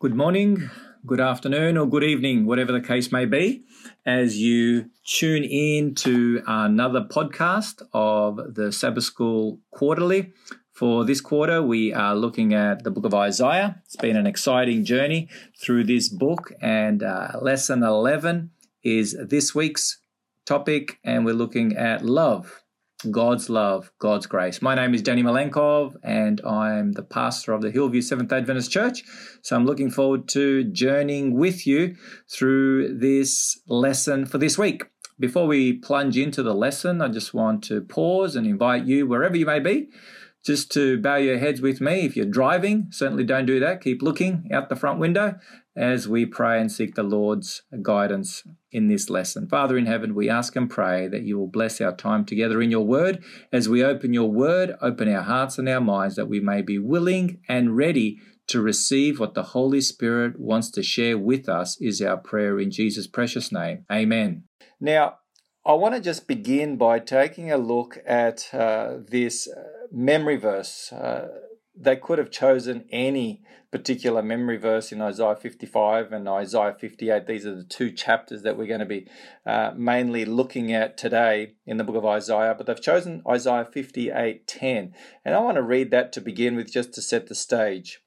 Good morning, good afternoon, or good evening, whatever the case may be, as you tune in to another podcast of the Sabbath School Quarterly. For this quarter, we are looking at the book of Isaiah. It's been an exciting journey through this book, and uh, lesson 11 is this week's topic, and we're looking at love. God's love, God's grace. My name is Danny Malenkov, and I'm the pastor of the Hillview Seventh Adventist Church. So I'm looking forward to journeying with you through this lesson for this week. Before we plunge into the lesson, I just want to pause and invite you, wherever you may be, just to bow your heads with me. If you're driving, certainly don't do that. Keep looking out the front window as we pray and seek the Lord's guidance in this lesson. Father in heaven, we ask and pray that you will bless our time together in your word. As we open your word, open our hearts and our minds that we may be willing and ready to receive what the Holy Spirit wants to share with us, is our prayer in Jesus' precious name. Amen. Now, I want to just begin by taking a look at uh, this uh, memory verse. Uh, they could have chosen any particular memory verse in Isaiah 55 and Isaiah 58. These are the two chapters that we're going to be uh, mainly looking at today in the book of Isaiah, but they've chosen Isaiah 58:10. And I want to read that to begin with just to set the stage.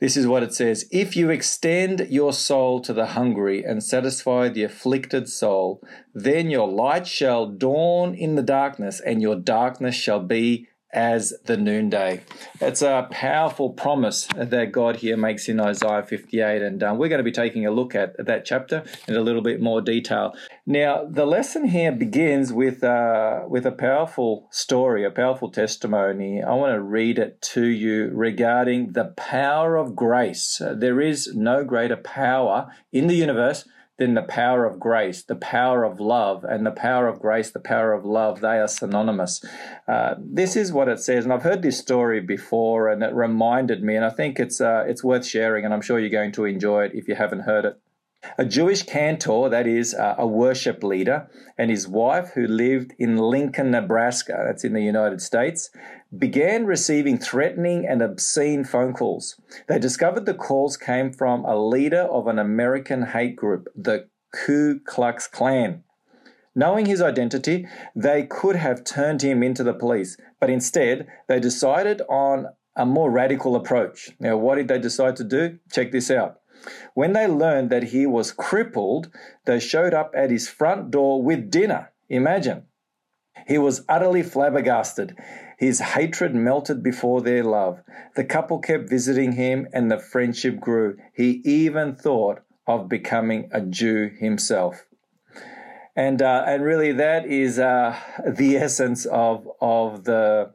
This is what it says If you extend your soul to the hungry and satisfy the afflicted soul, then your light shall dawn in the darkness, and your darkness shall be as the noonday. It's a powerful promise that God here makes in Isaiah 58, and um, we're going to be taking a look at that chapter in a little bit more detail. Now, the lesson here begins with uh, with a powerful story, a powerful testimony. I want to read it to you regarding the power of grace. There is no greater power in the universe then the power of grace, the power of love, and the power of grace, the power of love, they are synonymous. Uh, this is what it says, and I've heard this story before, and it reminded me, and I think it's uh, it's worth sharing, and I'm sure you're going to enjoy it if you haven't heard it. A Jewish cantor, that is uh, a worship leader, and his wife, who lived in Lincoln, Nebraska, that's in the United States, began receiving threatening and obscene phone calls. They discovered the calls came from a leader of an American hate group, the Ku Klux Klan. Knowing his identity, they could have turned him into the police, but instead, they decided on a more radical approach. Now, what did they decide to do? Check this out. When they learned that he was crippled, they showed up at his front door with dinner. Imagine. He was utterly flabbergasted. His hatred melted before their love. The couple kept visiting him and the friendship grew. He even thought of becoming a Jew himself. And, uh, and really, that is uh, the essence of, of the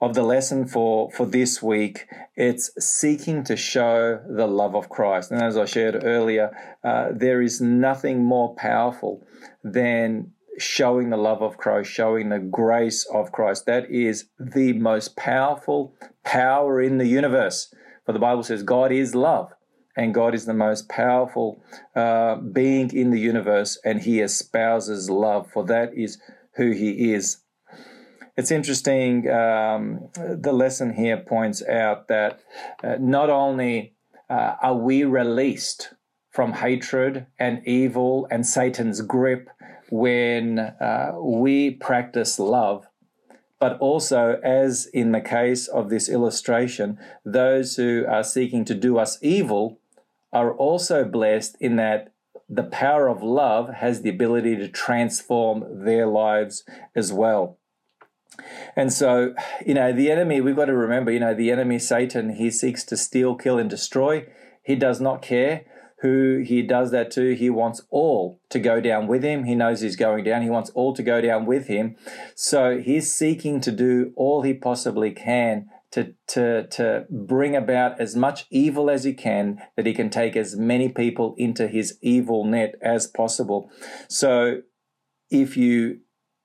of the lesson for, for this week. It's seeking to show the love of Christ. And as I shared earlier, uh, there is nothing more powerful than showing the love of Christ, showing the grace of Christ. That is the most powerful power in the universe. For the Bible says God is love, and God is the most powerful uh, being in the universe, and He espouses love, for that is who He is it's interesting. Um, the lesson here points out that uh, not only uh, are we released from hatred and evil and Satan's grip when uh, we practice love, but also, as in the case of this illustration, those who are seeking to do us evil are also blessed in that the power of love has the ability to transform their lives as well. And so, you know, the enemy, we've got to remember, you know, the enemy, Satan, he seeks to steal, kill, and destroy. He does not care who he does that to. He wants all to go down with him. He knows he's going down. He wants all to go down with him. So he's seeking to do all he possibly can to, to, to bring about as much evil as he can, that he can take as many people into his evil net as possible. So if you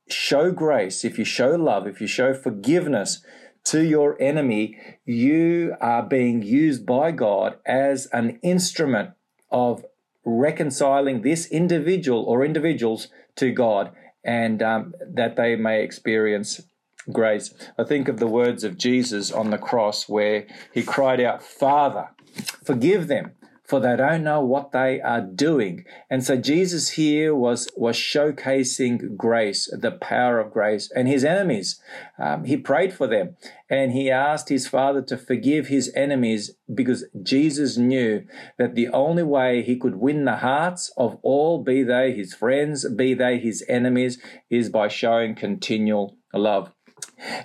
show grace, if you show love, if you show forgiveness to your enemy, you are being used by God as an instrument of reconciling this individual or individuals to God and um, that they may experience grace. I think of the words of Jesus on the cross where he cried out, Father, Forgive them for they don't know what they are doing. And so Jesus here was, was showcasing grace, the power of grace, and his enemies. Um, he prayed for them and he asked his father to forgive his enemies because Jesus knew that the only way he could win the hearts of all, be they his friends, be they his enemies, is by showing continual love.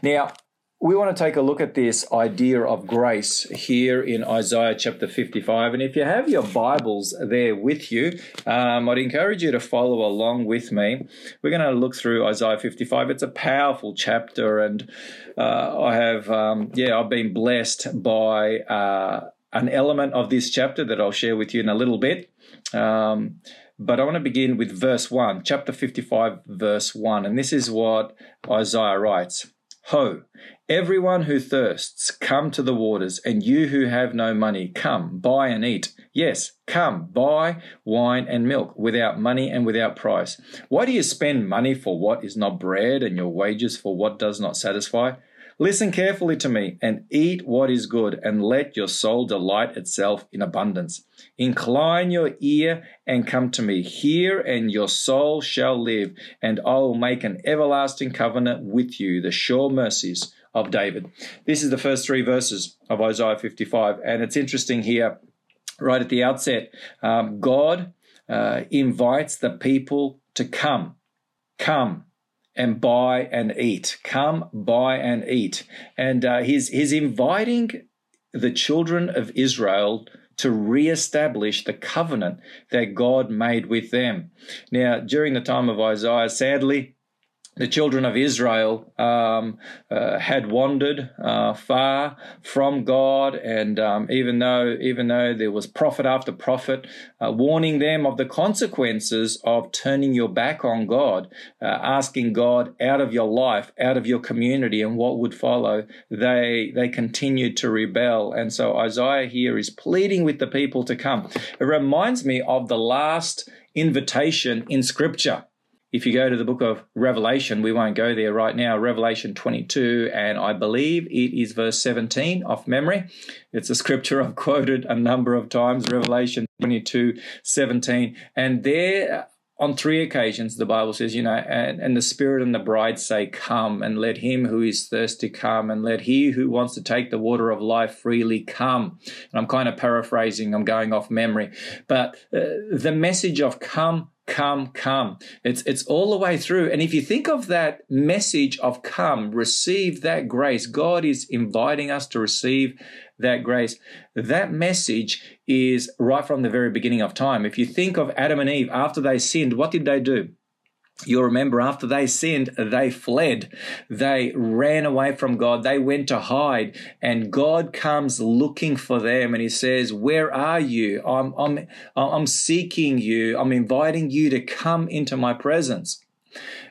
Now, we want to take a look at this idea of grace here in Isaiah chapter 55. And if you have your Bibles there with you, um, I'd encourage you to follow along with me. We're going to look through Isaiah 55. It's a powerful chapter, and uh, I have, um, yeah, I've been blessed by uh, an element of this chapter that I'll share with you in a little bit. Um, but I want to begin with verse 1, chapter 55, verse 1. And this is what Isaiah writes. Ho, everyone who thirsts, come to the waters, and you who have no money, come, buy and eat. Yes, come, buy wine and milk without money and without price. Why do you spend money for what is not bread, and your wages for what does not satisfy? Listen carefully to me and eat what is good, and let your soul delight itself in abundance. Incline your ear and come to me. Hear, and your soul shall live, and I will make an everlasting covenant with you, the sure mercies of David. This is the first three verses of Isaiah 55, and it's interesting here, right at the outset. Um, God uh, invites the people to come. Come, and buy and eat. Come, buy and eat. And uh, he's, he's inviting the children of Israel to reestablish the covenant that God made with them. Now, during the time of Isaiah, sadly, the children of Israel um, uh, had wandered uh, far from God, and um, even though even though there was prophet after prophet uh, warning them of the consequences of turning your back on God, uh, asking God out of your life, out of your community, and what would follow, they they continued to rebel. And so Isaiah here is pleading with the people to come. It reminds me of the last invitation in Scripture if you go to the book of Revelation, we won't go there right now, Revelation 22, and I believe it is verse 17 off memory. It's a scripture I've quoted a number of times, Revelation 22, 17. And there, on three occasions, the Bible says, you know, and, and the Spirit and the bride say, Come, and let him who is thirsty come, and let he who wants to take the water of life freely come. And I'm kind of paraphrasing, I'm going off memory. But uh, the message of come, come, come. It's, it's all the way through. And if you think of that message of come, receive that grace, God is inviting us to receive that grace. That message is right from the very beginning of time. If you think of Adam and Eve after they sinned, what did they do? You'll remember after they sinned, they fled. They ran away from God. They went to hide. And God comes looking for them and he says, Where are you? I'm, I'm, I'm seeking you. I'm inviting you to come into my presence.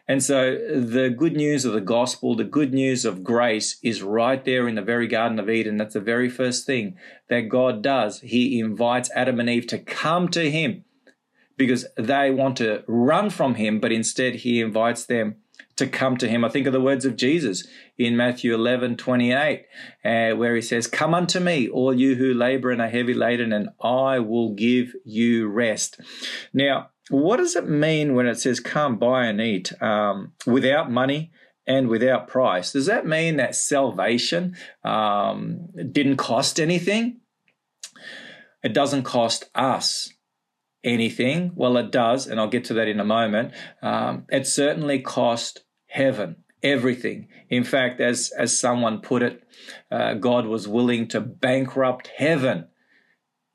And so the good news of the gospel, the good news of grace is right there in the very Garden of Eden. That's the very first thing that God does. He invites Adam and Eve to come to him because they want to run from him, but instead he invites them to come to him. I think of the words of Jesus in Matthew 11, 28, uh, where he says, Come unto me, all you who labor and are heavy laden, and I will give you rest. Now, what does it mean when it says, Come buy and eat um, without money? and without price. Does that mean that salvation um, didn't cost anything? It doesn't cost us anything? Well, it does, and I'll get to that in a moment. Um, it certainly cost heaven everything. In fact, as as someone put it, uh, God was willing to bankrupt heaven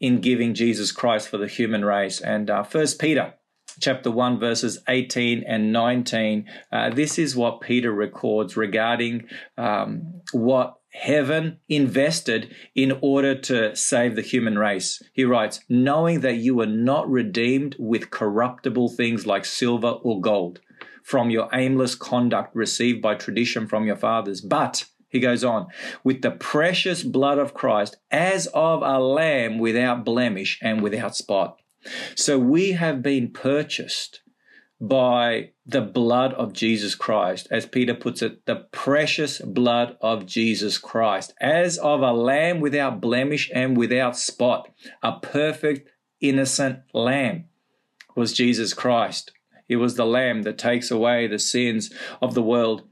in giving Jesus Christ for the human race. And uh, First Peter chapter 1 verses 18 and 19 uh, this is what peter records regarding um, what heaven invested in order to save the human race. He writes, knowing that you were not redeemed with corruptible things like silver or gold from your aimless conduct received by tradition from your fathers, but he goes on, with the precious blood of Christ as of a lamb without blemish and without spot. So we have been purchased by the blood of Jesus Christ. As Peter puts it, the precious blood of Jesus Christ, as of a lamb without blemish and without spot, a perfect, innocent lamb was Jesus Christ. He was the lamb that takes away the sins of the world.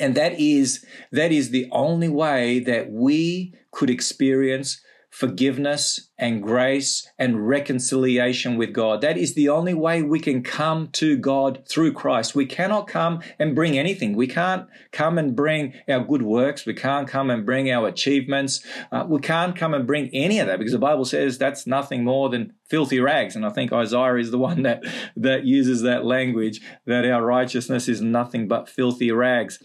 And that is that is the only way that we could experience forgiveness and grace and reconciliation with God. That is the only way we can come to God through Christ. We cannot come and bring anything. We can't come and bring our good works. We can't come and bring our achievements. Uh, we can't come and bring any of that because the Bible says that's nothing more than filthy rags. And I think Isaiah is the one that, that uses that language that our righteousness is nothing but filthy rags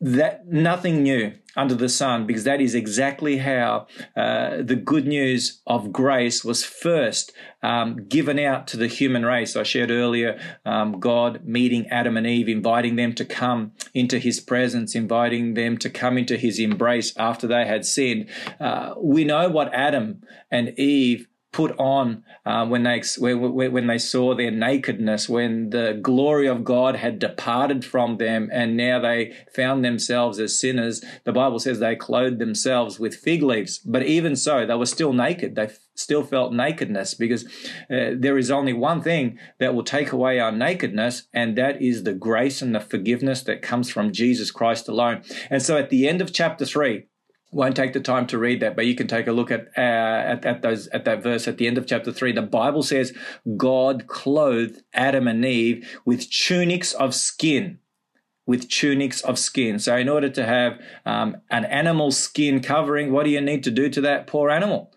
that nothing new under the sun because that is exactly how uh, the good news of grace was first um, given out to the human race. I shared earlier um, God meeting Adam and Eve, inviting them to come into his presence, inviting them to come into his embrace after they had sinned. Uh, we know what Adam and Eve put on uh, when they when when they saw their nakedness, when the glory of God had departed from them, and now they found themselves as sinners. The Bible says they clothed themselves with fig leaves, but even so, they were still naked. They still felt nakedness because uh, there is only one thing that will take away our nakedness, and that is the grace and the forgiveness that comes from Jesus Christ alone. And so, at the end of chapter three won't take the time to read that, but you can take a look at, uh, at at those at that verse at the end of chapter three. The Bible says God clothed Adam and Eve with tunics of skin, with tunics of skin. So, in order to have um, an animal skin covering, what do you need to do to that poor animal?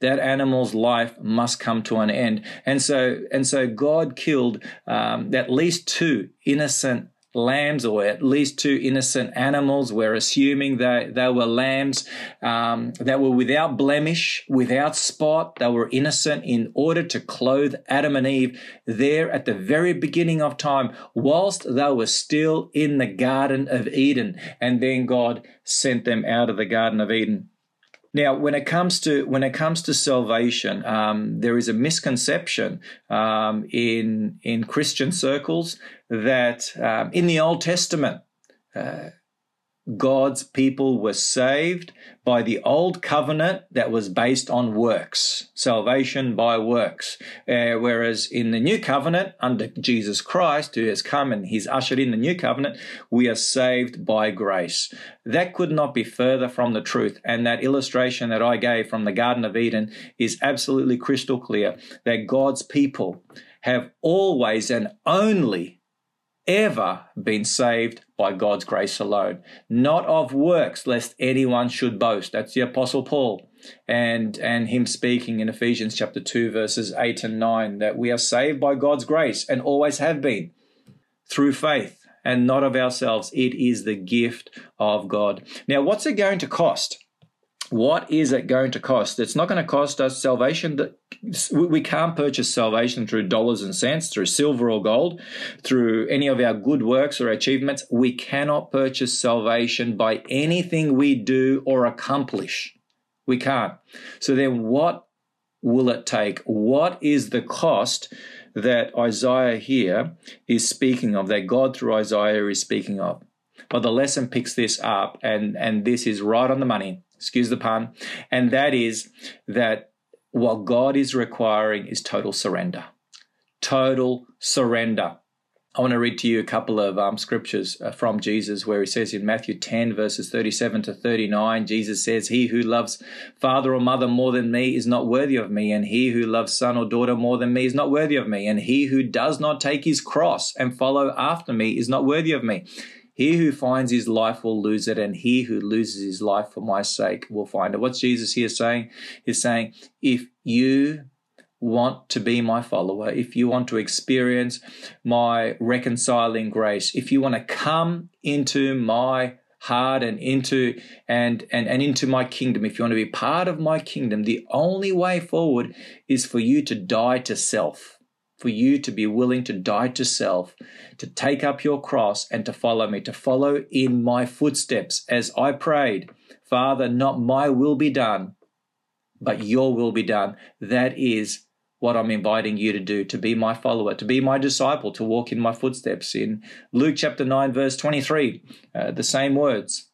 That animal's life must come to an end, and so and so God killed um, at least two innocent lambs or at least two innocent animals. We're assuming that they were lambs um, that were without blemish, without spot. They were innocent in order to clothe Adam and Eve there at the very beginning of time, whilst they were still in the Garden of Eden. And then God sent them out of the Garden of Eden. Now, when it comes to when it comes to salvation, um, there is a misconception um, in in Christian circles that um, in the Old Testament, uh, God's people were saved by the old covenant that was based on works, salvation by works. Uh, whereas in the new covenant, under Jesus Christ, who has come and he's ushered in the new covenant, we are saved by grace. That could not be further from the truth. And that illustration that I gave from the Garden of Eden is absolutely crystal clear that God's people have always and only ever been saved by God's grace alone, not of works, lest anyone should boast. That's the Apostle Paul and, and him speaking in Ephesians chapter 2, verses 8 and 9, that we are saved by God's grace and always have been through faith and not of ourselves. It is the gift of God. Now, what's it going to cost? What is it going to cost? It's not going to cost us salvation. We can't purchase salvation through dollars and cents, through silver or gold, through any of our good works or achievements. We cannot purchase salvation by anything we do or accomplish. We can't. So then, what will it take? What is the cost that Isaiah here is speaking of, that God through Isaiah is speaking of? But the lesson picks this up, and, and this is right on the money excuse the pun, and that is that what God is requiring is total surrender. Total surrender. I want to read to you a couple of um, scriptures uh, from Jesus where he says in Matthew 10, verses 37 to 39, Jesus says, He who loves father or mother more than me is not worthy of me, and he who loves son or daughter more than me is not worthy of me, and he who does not take his cross and follow after me is not worthy of me. He who finds his life will lose it, and he who loses his life for my sake will find it. What's Jesus here saying? He's saying, if you want to be my follower, if you want to experience my reconciling grace, if you want to come into my heart and into and and and into my kingdom if you want to be part of my kingdom the only way forward is for you to die to self for you to be willing to die to self, to take up your cross and to follow me, to follow in my footsteps as I prayed, Father, not my will be done, but your will be done. That is what I'm inviting you to do to be my follower, to be my disciple, to walk in my footsteps. In Luke chapter 9, verse 23, uh, the same words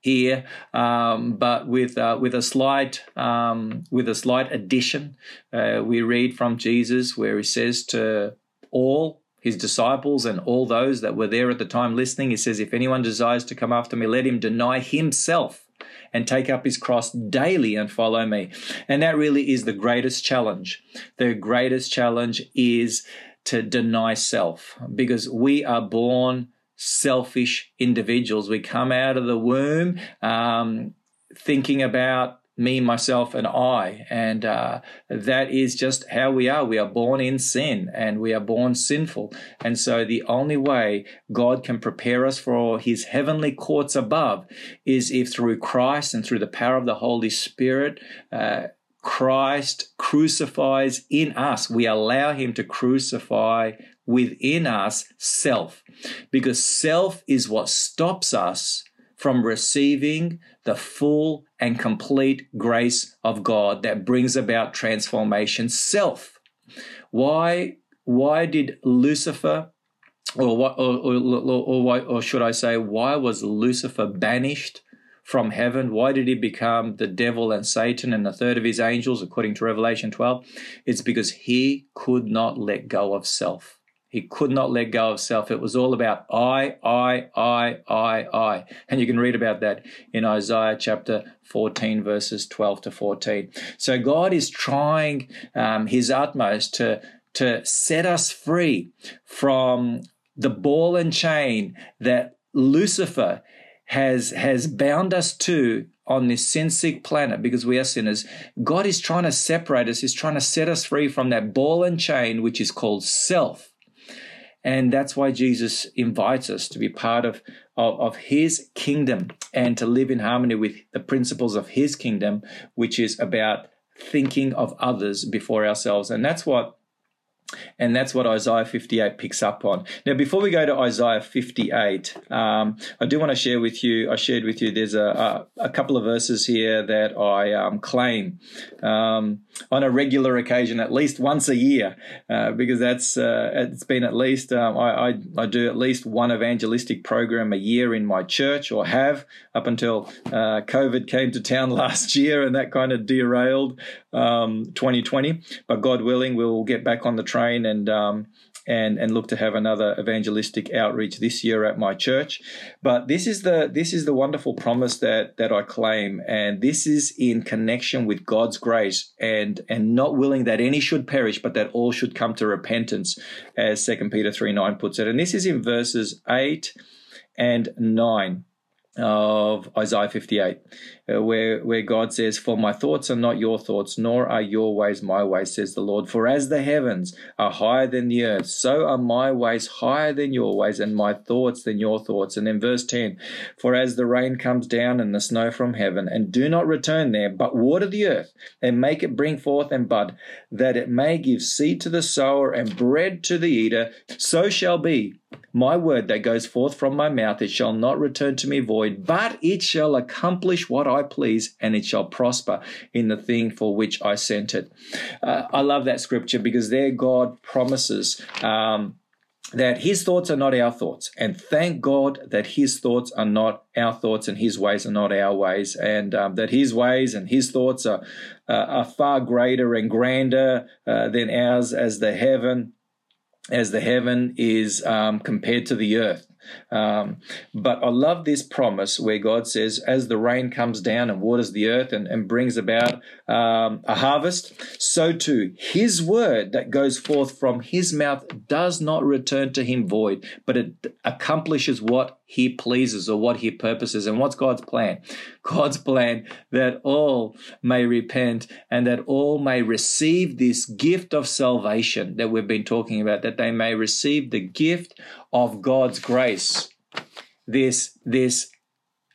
here, um, but with uh, with a slight um, with a slight addition. Uh, we read from Jesus where he says to all his disciples and all those that were there at the time listening, he says, "If anyone desires to come after me, let him deny himself." And take up his cross daily and follow me. And that really is the greatest challenge. The greatest challenge is to deny self because we are born selfish individuals. We come out of the womb um, thinking about me, myself, and I. And uh, that is just how we are. We are born in sin and we are born sinful. And so the only way God can prepare us for his heavenly courts above is if through Christ and through the power of the Holy Spirit, uh, Christ crucifies in us. We allow him to crucify within us self, because self is what stops us from receiving the full and complete grace of God that brings about transformation. Self. Why? Why did Lucifer, or what, or, or, or, or should I say, why was Lucifer banished? from heaven. Why did he become the devil and Satan and a third of his angels, according to Revelation 12? It's because he could not let go of self. He could not let go of self. It was all about I, I, I, I, I. And you can read about that in Isaiah chapter 14, verses 12 to 14. So God is trying um, his utmost to, to set us free from the ball and chain that Lucifer has, has bound us to on this sin sick planet because we are sinners. God is trying to separate us, He's trying to set us free from that ball and chain, which is called self. And that's why Jesus invites us to be part of, of, of, his kingdom and to live in harmony with the principles of his kingdom, which is about thinking of others before ourselves. And that's what and that's what Isaiah 58 picks up on. Now, before we go to Isaiah 58, um, I do want to share with you, I shared with you, there's a, a, a couple of verses here that I um, claim um, on a regular occasion, at least once a year, uh, because that's, uh, it's been at least, um, I, I, I, do at least one evangelistic program a year in my church, or have up until uh, COVID came to town last year and that kind of derailed 2020. Um, but God willing, we'll get back on the train train and um, and and look to have another evangelistic outreach this year at my church. But this is the this is the wonderful promise that that I claim, and this is in connection with God's grace and and not willing that any should perish, but that all should come to repentance, as Second Peter three nine puts it. And this is in verses eight and nine of Isaiah 58, uh, where, where God says, For my thoughts are not your thoughts, nor are your ways my ways, says the Lord. For as the heavens are higher than the earth, so are my ways higher than your ways, and my thoughts than your thoughts. And in verse 10, For as the rain comes down and the snow from heaven, and do not return there, but water the earth, and make it bring forth and bud, that it may give seed to the sower and bread to the eater, so shall be my word that goes forth from my mouth, it shall not return to me void, but it shall accomplish what I please, and it shall prosper in the thing for which I sent it. Uh, I love that scripture because there God promises. Um, that his thoughts are not our thoughts. And thank God that his thoughts are not our thoughts and his ways are not our ways. And um, that his ways and his thoughts are, uh, are far greater and grander uh, than ours as the heaven as the heaven is um, compared to the earth. Um, but I love this promise where God says, as the rain comes down and waters the earth and, and brings about um, a harvest, so too his word that goes forth from his mouth does not return to him void, but it accomplishes what he pleases or what he purposes. And what's God's plan? God's plan that all may repent and that all may receive this gift of salvation that we've been talking about, that they may receive the gift of God's grace. This, this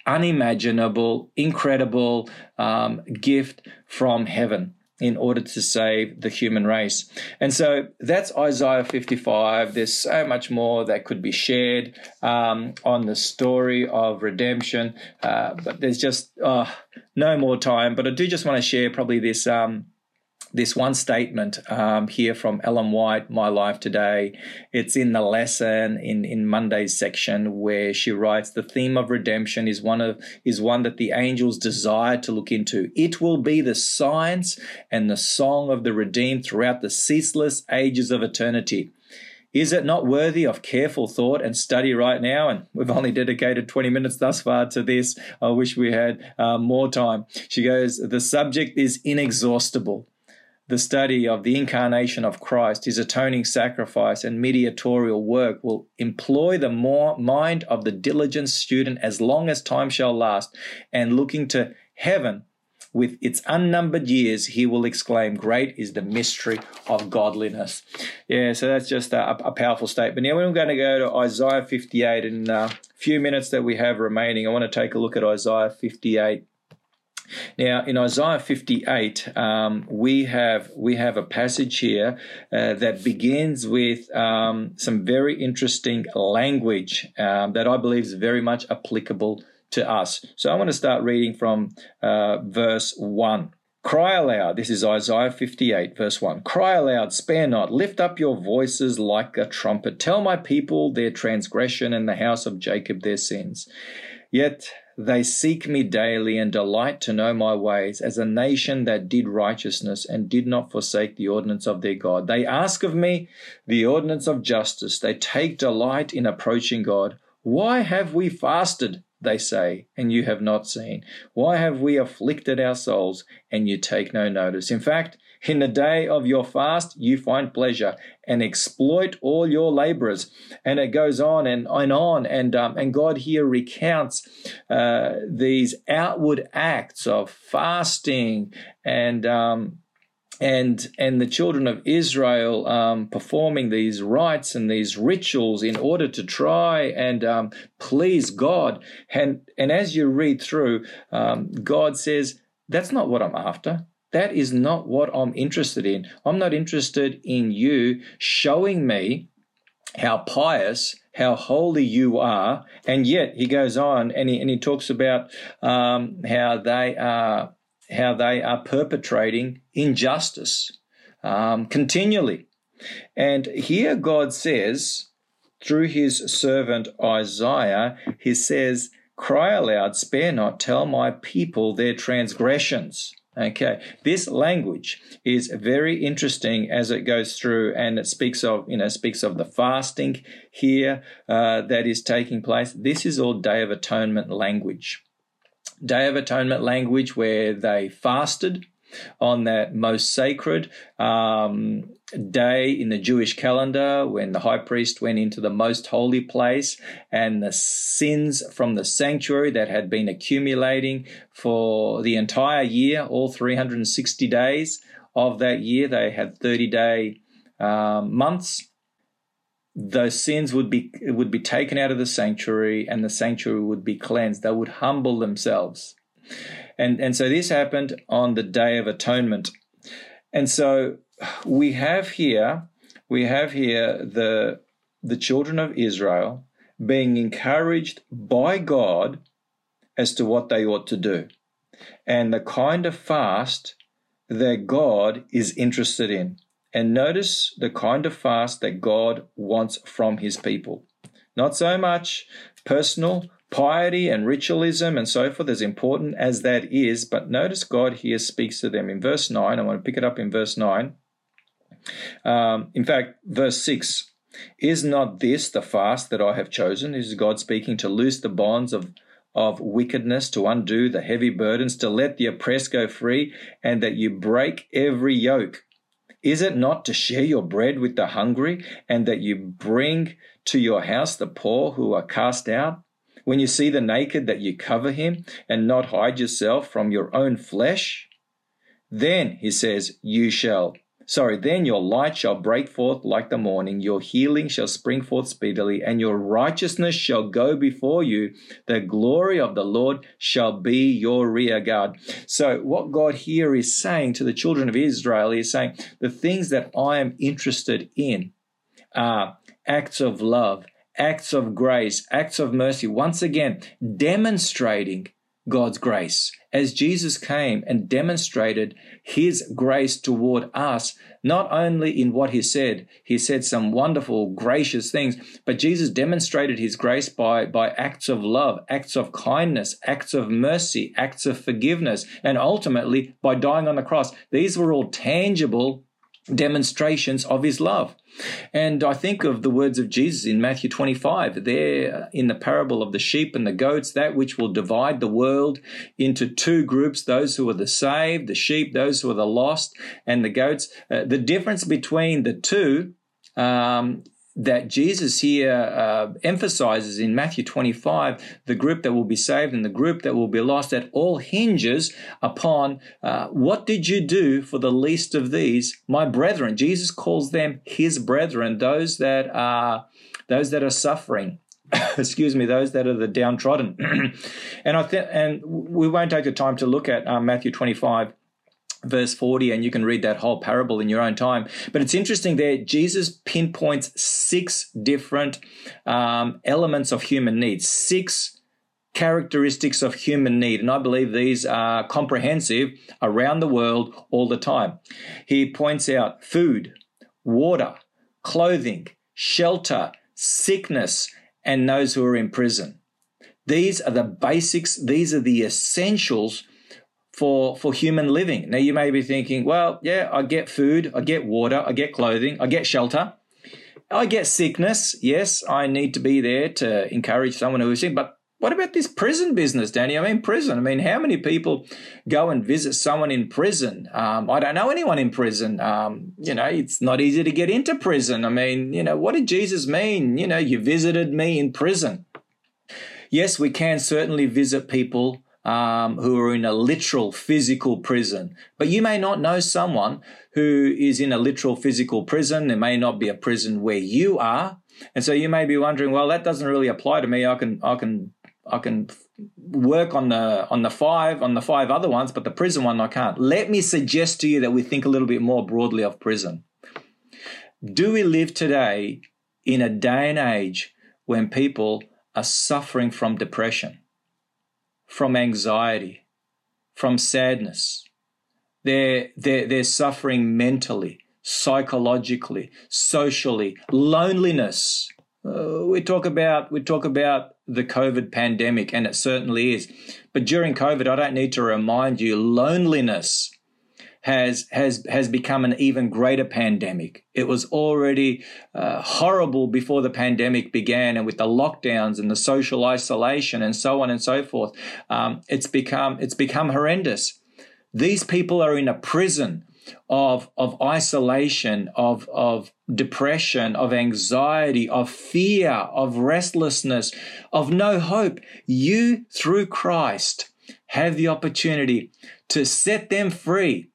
unimaginable, incredible um, gift from heaven in order to save the human race. And so that's Isaiah 55. There's so much more that could be shared um, on the story of redemption, uh, but there's just uh, no more time. But I do just want to share probably this. Um, this one statement um, here from Ellen White, My Life Today. It's in the lesson in, in Monday's section where she writes, The theme of redemption is one of is one that the angels desire to look into. It will be the science and the song of the redeemed throughout the ceaseless ages of eternity. Is it not worthy of careful thought and study right now? And we've only dedicated 20 minutes thus far to this. I wish we had uh, more time. She goes, The subject is inexhaustible the study of the incarnation of Christ, his atoning sacrifice, and mediatorial work will employ the more mind of the diligent student as long as time shall last, and looking to heaven with its unnumbered years, he will exclaim, Great is the mystery of godliness. Yeah, so that's just a, a powerful statement. Now, we're going to go to Isaiah 58 in a uh, few minutes that we have remaining. I want to take a look at Isaiah 58 now, in Isaiah 58, um, we have we have a passage here uh, that begins with um, some very interesting language um, that I believe is very much applicable to us. So I want to start reading from uh, verse one. Cry aloud. This is Isaiah 58, verse 1. Cry aloud, spare not, lift up your voices like a trumpet. Tell my people their transgression and the house of Jacob their sins. Yet they seek me daily and delight to know my ways, as a nation that did righteousness and did not forsake the ordinance of their God. They ask of me the ordinance of justice. They take delight in approaching God. Why have we fasted, they say, and you have not seen? Why have we afflicted our souls, and you take no notice? In fact, in the day of your fast, you find pleasure and exploit all your laborers. And it goes on and, and on. And, um, and God here recounts uh, these outward acts of fasting and, um, and and the children of Israel um, performing these rites and these rituals in order to try and um, please God. And and as you read through, um, God says, "That's not what I'm after. That is not what I'm interested in. I'm not interested in you showing me how pious, how holy you are. And yet he goes on and he, and he talks about um, how they are how they are perpetrating injustice um, continually. And here God says, through his servant Isaiah, he says, Cry aloud, spare not, tell my people their transgressions. Okay, this language is very interesting as it goes through, and it speaks of you know speaks of the fasting here uh, that is taking place. This is all Day of Atonement language. Day of Atonement language where they fasted on that most sacred um, day in the Jewish calendar when the high priest went into the most holy place and the sins from the sanctuary that had been accumulating for the entire year, all 360 days of that year, they had 30 day um, months. Those sins would be would be taken out of the sanctuary, and the sanctuary would be cleansed. They would humble themselves, and and so this happened on the Day of Atonement, and so we have here we have here the the children of Israel being encouraged by God as to what they ought to do and the kind of fast that God is interested in. And notice the kind of fast that God wants from his people. Not so much personal piety and ritualism and so forth, as important as that is, but notice God here speaks to them in verse 9. I want to pick it up in verse 9. Um, in fact, verse 6 Is not this the fast that I have chosen? This is God speaking to loose the bonds of, of wickedness, to undo the heavy burdens, to let the oppressed go free, and that you break every yoke. Is it not to share your bread with the hungry, and that you bring to your house the poor who are cast out? When you see the naked, that you cover him, and not hide yourself from your own flesh? Then, he says, you shall Sorry, then your light shall break forth like the morning, your healing shall spring forth speedily, and your righteousness shall go before you. The glory of the Lord shall be your rear guard. So, what God here is saying to the children of Israel is saying, the things that I am interested in are acts of love, acts of grace, acts of mercy. Once again, demonstrating God's grace as Jesus came and demonstrated his grace toward us, not only in what he said, he said some wonderful, gracious things, but Jesus demonstrated his grace by, by acts of love, acts of kindness, acts of mercy, acts of forgiveness, and ultimately by dying on the cross. These were all tangible demonstrations of his love. And I think of the words of Jesus in Matthew 25, there in the parable of the sheep and the goats, that which will divide the world into two groups those who are the saved, the sheep, those who are the lost, and the goats. Uh, the difference between the two um, that Jesus here uh, emphasizes in Matthew 25, the group that will be saved and the group that will be lost, that all hinges upon uh, what did you do for the least of these, my brethren? Jesus calls them his brethren, those that are those that are suffering. excuse me, those that are the downtrodden, and I think, and we won't take the time to look at um, Matthew 25 verse 40, and you can read that whole parable in your own time. But it's interesting there, Jesus pinpoints six different um, elements of human needs, six characteristics of human need. And I believe these are comprehensive around the world all the time. He points out food, water, clothing, shelter, sickness, and those who are in prison. These are the basics, these are the essentials for for human living. Now you may be thinking, well, yeah, I get food, I get water, I get clothing, I get shelter. I get sickness. Yes, I need to be there to encourage someone who is sick, but what about this prison business, Danny? I mean, prison. I mean, how many people go and visit someone in prison? Um, I don't know anyone in prison. Um, you know, it's not easy to get into prison. I mean, you know, what did Jesus mean? You know, you visited me in prison. Yes, we can certainly visit people um, who are in a literal physical prison. But you may not know someone who is in a literal physical prison. There may not be a prison where you are. And so you may be wondering, well, that doesn't really apply to me. I can, I can, I can work on the on the five on the five other ones, but the prison one I can't. Let me suggest to you that we think a little bit more broadly of prison. Do we live today in a day and age when people are suffering from depression? From anxiety, from sadness. They're, they're, they're suffering mentally, psychologically, socially, loneliness. Uh, we talk about we talk about the COVID pandemic, and it certainly is. But during COVID, I don't need to remind you, loneliness has has has become an even greater pandemic. It was already uh, horrible before the pandemic began, and with the lockdowns and the social isolation and so on and so forth, um, it's become it's become horrendous. These people are in a prison of of isolation, of of depression, of anxiety, of fear, of restlessness, of no hope. You through Christ have the opportunity to set them free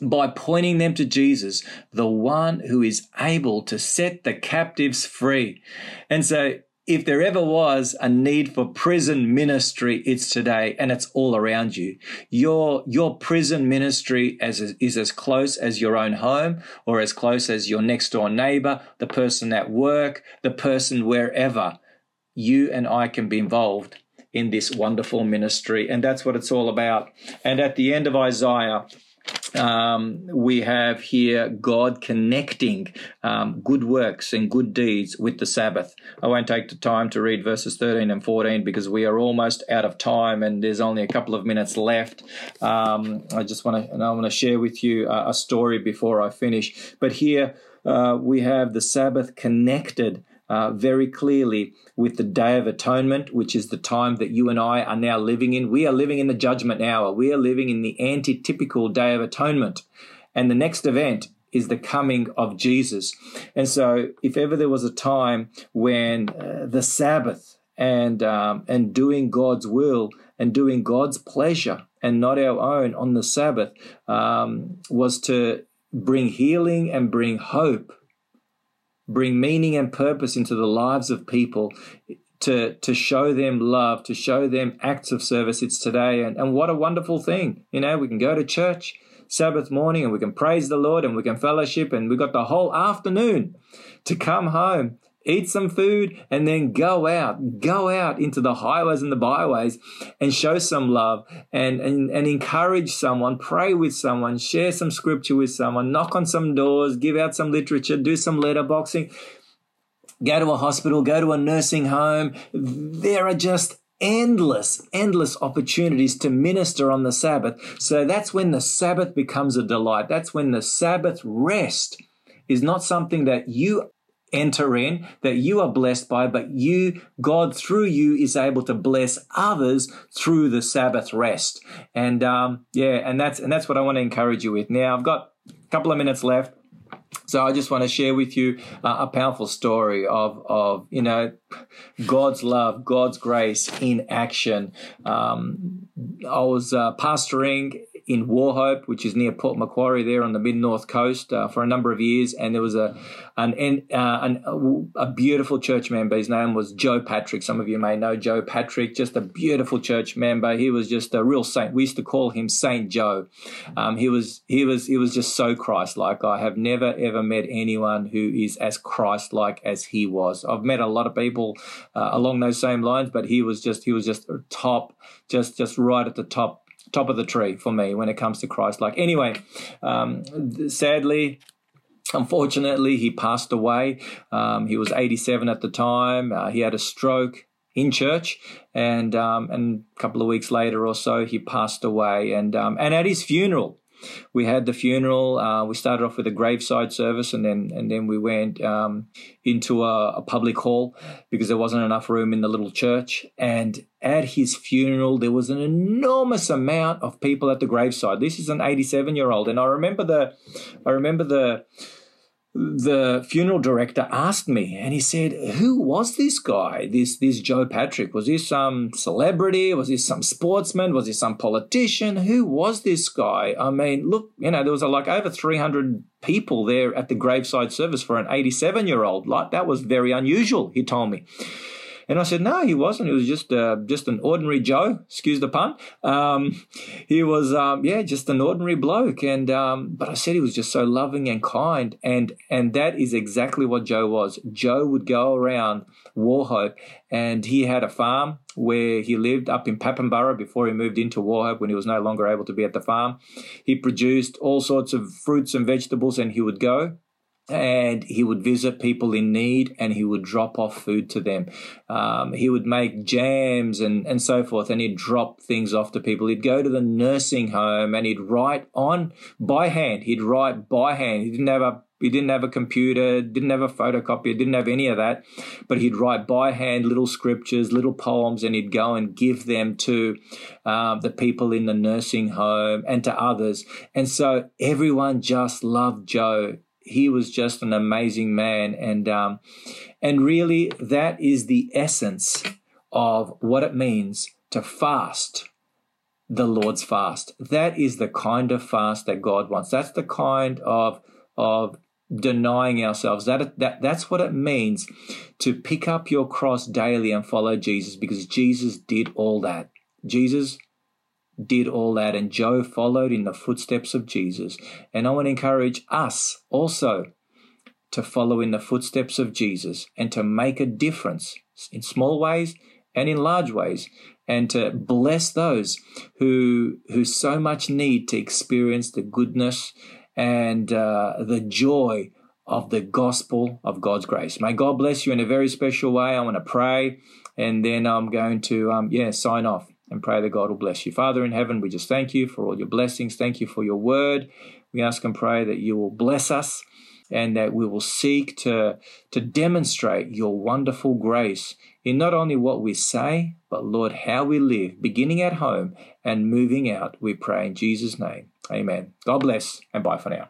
by pointing them to Jesus, the one who is able to set the captives free. And so, if there ever was a need for prison ministry, it's today, and it's all around you. Your your prison ministry as is as close as your own home, or as close as your next door neighbor, the person at work, the person wherever. You and I can be involved in this wonderful ministry, and that's what it's all about. And at the end of Isaiah, um, we have here God connecting um, good works and good deeds with the Sabbath. I won't take the time to read verses 13 and 14 because we are almost out of time and there's only a couple of minutes left. Um, I just want to, and I want to share with you a, a, story before I finish. But here uh, we have the Sabbath connected uh, very clearly with the Day of Atonement, which is the time that you and I are now living in. We are living in the judgment hour. We are living in the antitypical Day of Atonement. And the next event is the coming of Jesus. And so, if ever there was a time when uh, the Sabbath and um, and doing God's will and doing God's pleasure and not our own on the Sabbath um, was to bring healing and bring hope bring meaning and purpose into the lives of people to to show them love, to show them acts of service. It's today, and, and what a wonderful thing. You know, we can go to church Sabbath morning and we can praise the Lord and we can fellowship, and we got the whole afternoon to come home eat some food, and then go out, go out into the highways and the byways and show some love and, and, and encourage someone, pray with someone, share some scripture with someone, knock on some doors, give out some literature, do some letterboxing, go to a hospital, go to a nursing home. There are just endless, endless opportunities to minister on the Sabbath. So that's when the Sabbath becomes a delight. That's when the Sabbath rest is not something that you enter in that you are blessed by, but you, God through you is able to bless others through the Sabbath rest. And, um, yeah, and that's, and that's what I want to encourage you with. Now I've got a couple of minutes left. So I just want to share with you uh, a powerful story of, of you know God's love, God's grace in action. Um, I was uh, pastoring in Wauchope, which is near Port Macquarie, there on the mid north coast, uh, for a number of years. And there was a an, uh, an, a beautiful church member. His name was Joe Patrick. Some of you may know Joe Patrick, just a beautiful church member. He was just a real saint. We used to call him Saint Joe. Um, he was he was he was just so Christ-like. I have never ever met anyone who is as Christ-like as he was. I've met a lot of people uh, along those same lines, but he was just he was just top, just just right at the top top of the tree for me when it comes to Christ. Like anyway, um, sadly. Unfortunately, he passed away. Um, he was 87 at the time. Uh, he had a stroke in church, and um, and a couple of weeks later or so, he passed away. And um, and at his funeral, we had the funeral. Uh, we started off with a graveside service, and then and then we went um, into a, a, public hall because there wasn't enough room in the little church. And at his funeral, there was an enormous amount of people at the graveside. This is an 87 year old, and I remember the, I remember the the funeral director asked me and he said who was this guy? This this joe patrick? Was he some celebrity? Was he some sportsman? Was he some politician? Who was this guy? I mean look you know there was like over 300 people there at the graveside service for an 87 year old like that was very unusual he told me and I said, no, he wasn't. He was just uh, just an ordinary Joe. Excuse the pun. Um, he was, um, yeah, just an ordinary bloke. And um, but I said he was just so loving and kind, and and that is exactly what Joe was. Joe would go around Wauchope, and he had a farm where he lived up in Pappinbarra before he moved into Wauchope when he was no longer able to be at the farm. He produced all sorts of fruits and vegetables, and he would go and he would visit people in need and he would drop off food to them. Um, he would make jams and, and so forth and he'd drop things off to people. He'd go to the nursing home and he'd write on by hand. He'd write by hand. He didn't have a he didn't have a computer, didn't have a photocopier, didn't have any of that, but he'd write by hand little scriptures, little poems, and he'd go and give them to um, the people in the nursing home and to others. And so everyone just loved Joe he was just an amazing man, and um, and really that is the essence of what it means to fast the Lord's fast. That is the kind of fast that God wants. That's the kind of of denying ourselves. That that that's what it means to pick up your cross daily and follow Jesus because Jesus did all that. Jesus did all that, and Joe followed in the footsteps of Jesus. And I want to encourage us also to follow in the footsteps of Jesus and to make a difference in small ways and in large ways and to bless those who who so much need to experience the goodness and uh, the joy of the gospel of God's grace. May God bless you in a very special way. I want to pray and then I'm going to um, yeah sign off and pray that God will bless you. Father in heaven, we just thank you for all your blessings. Thank you for your word. We ask and pray that you will bless us and that we will seek to, to demonstrate your wonderful grace in not only what we say, but Lord, how we live, beginning at home and moving out. We pray in Jesus' name. Amen. God bless and bye for now.